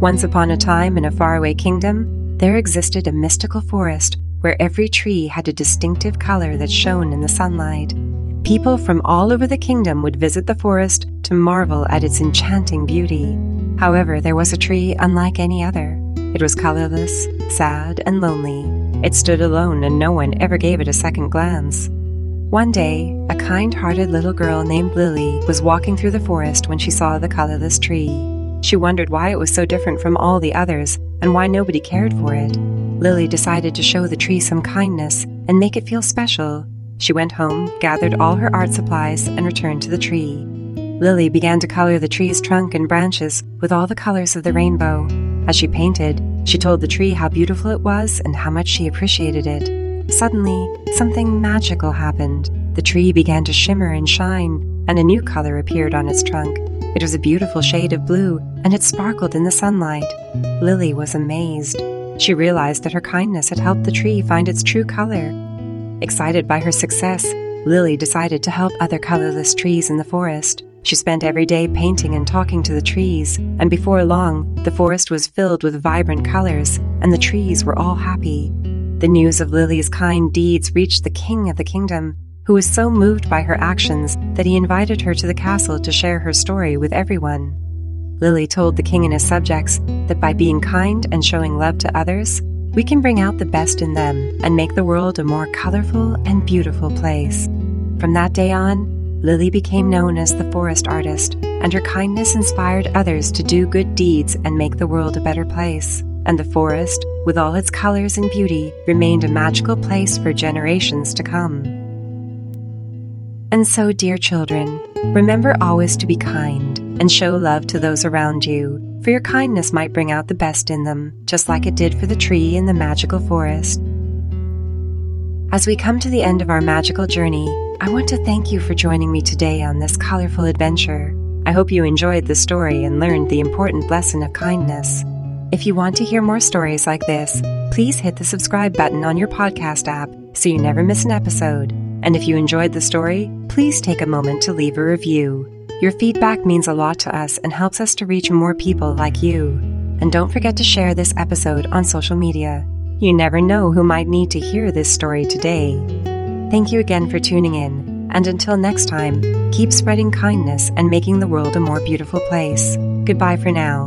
Once upon a time in a faraway kingdom, there existed a mystical forest where every tree had a distinctive color that shone in the sunlight. People from all over the kingdom would visit the forest to marvel at its enchanting beauty. However, there was a tree unlike any other. It was colorless, sad, and lonely. It stood alone, and no one ever gave it a second glance. One day, a kind hearted little girl named Lily was walking through the forest when she saw the colorless tree. She wondered why it was so different from all the others and why nobody cared for it. Lily decided to show the tree some kindness and make it feel special. She went home, gathered all her art supplies, and returned to the tree. Lily began to color the tree's trunk and branches with all the colors of the rainbow. As she painted, she told the tree how beautiful it was and how much she appreciated it. Suddenly, something magical happened. The tree began to shimmer and shine, and a new color appeared on its trunk. It was a beautiful shade of blue, and it sparkled in the sunlight. Lily was amazed. She realized that her kindness had helped the tree find its true color. Excited by her success, Lily decided to help other colorless trees in the forest. She spent every day painting and talking to the trees, and before long, the forest was filled with vibrant colors, and the trees were all happy. The news of Lily's kind deeds reached the king of the kingdom, who was so moved by her actions that he invited her to the castle to share her story with everyone. Lily told the king and his subjects that by being kind and showing love to others, we can bring out the best in them and make the world a more colorful and beautiful place. From that day on, Lily became known as the forest artist, and her kindness inspired others to do good deeds and make the world a better place. And the forest, with all its colors and beauty, remained a magical place for generations to come. And so, dear children, remember always to be kind and show love to those around you, for your kindness might bring out the best in them, just like it did for the tree in the magical forest. As we come to the end of our magical journey, I want to thank you for joining me today on this colorful adventure. I hope you enjoyed the story and learned the important lesson of kindness. If you want to hear more stories like this, please hit the subscribe button on your podcast app so you never miss an episode. And if you enjoyed the story, please take a moment to leave a review. Your feedback means a lot to us and helps us to reach more people like you. And don't forget to share this episode on social media. You never know who might need to hear this story today. Thank you again for tuning in, and until next time, keep spreading kindness and making the world a more beautiful place. Goodbye for now.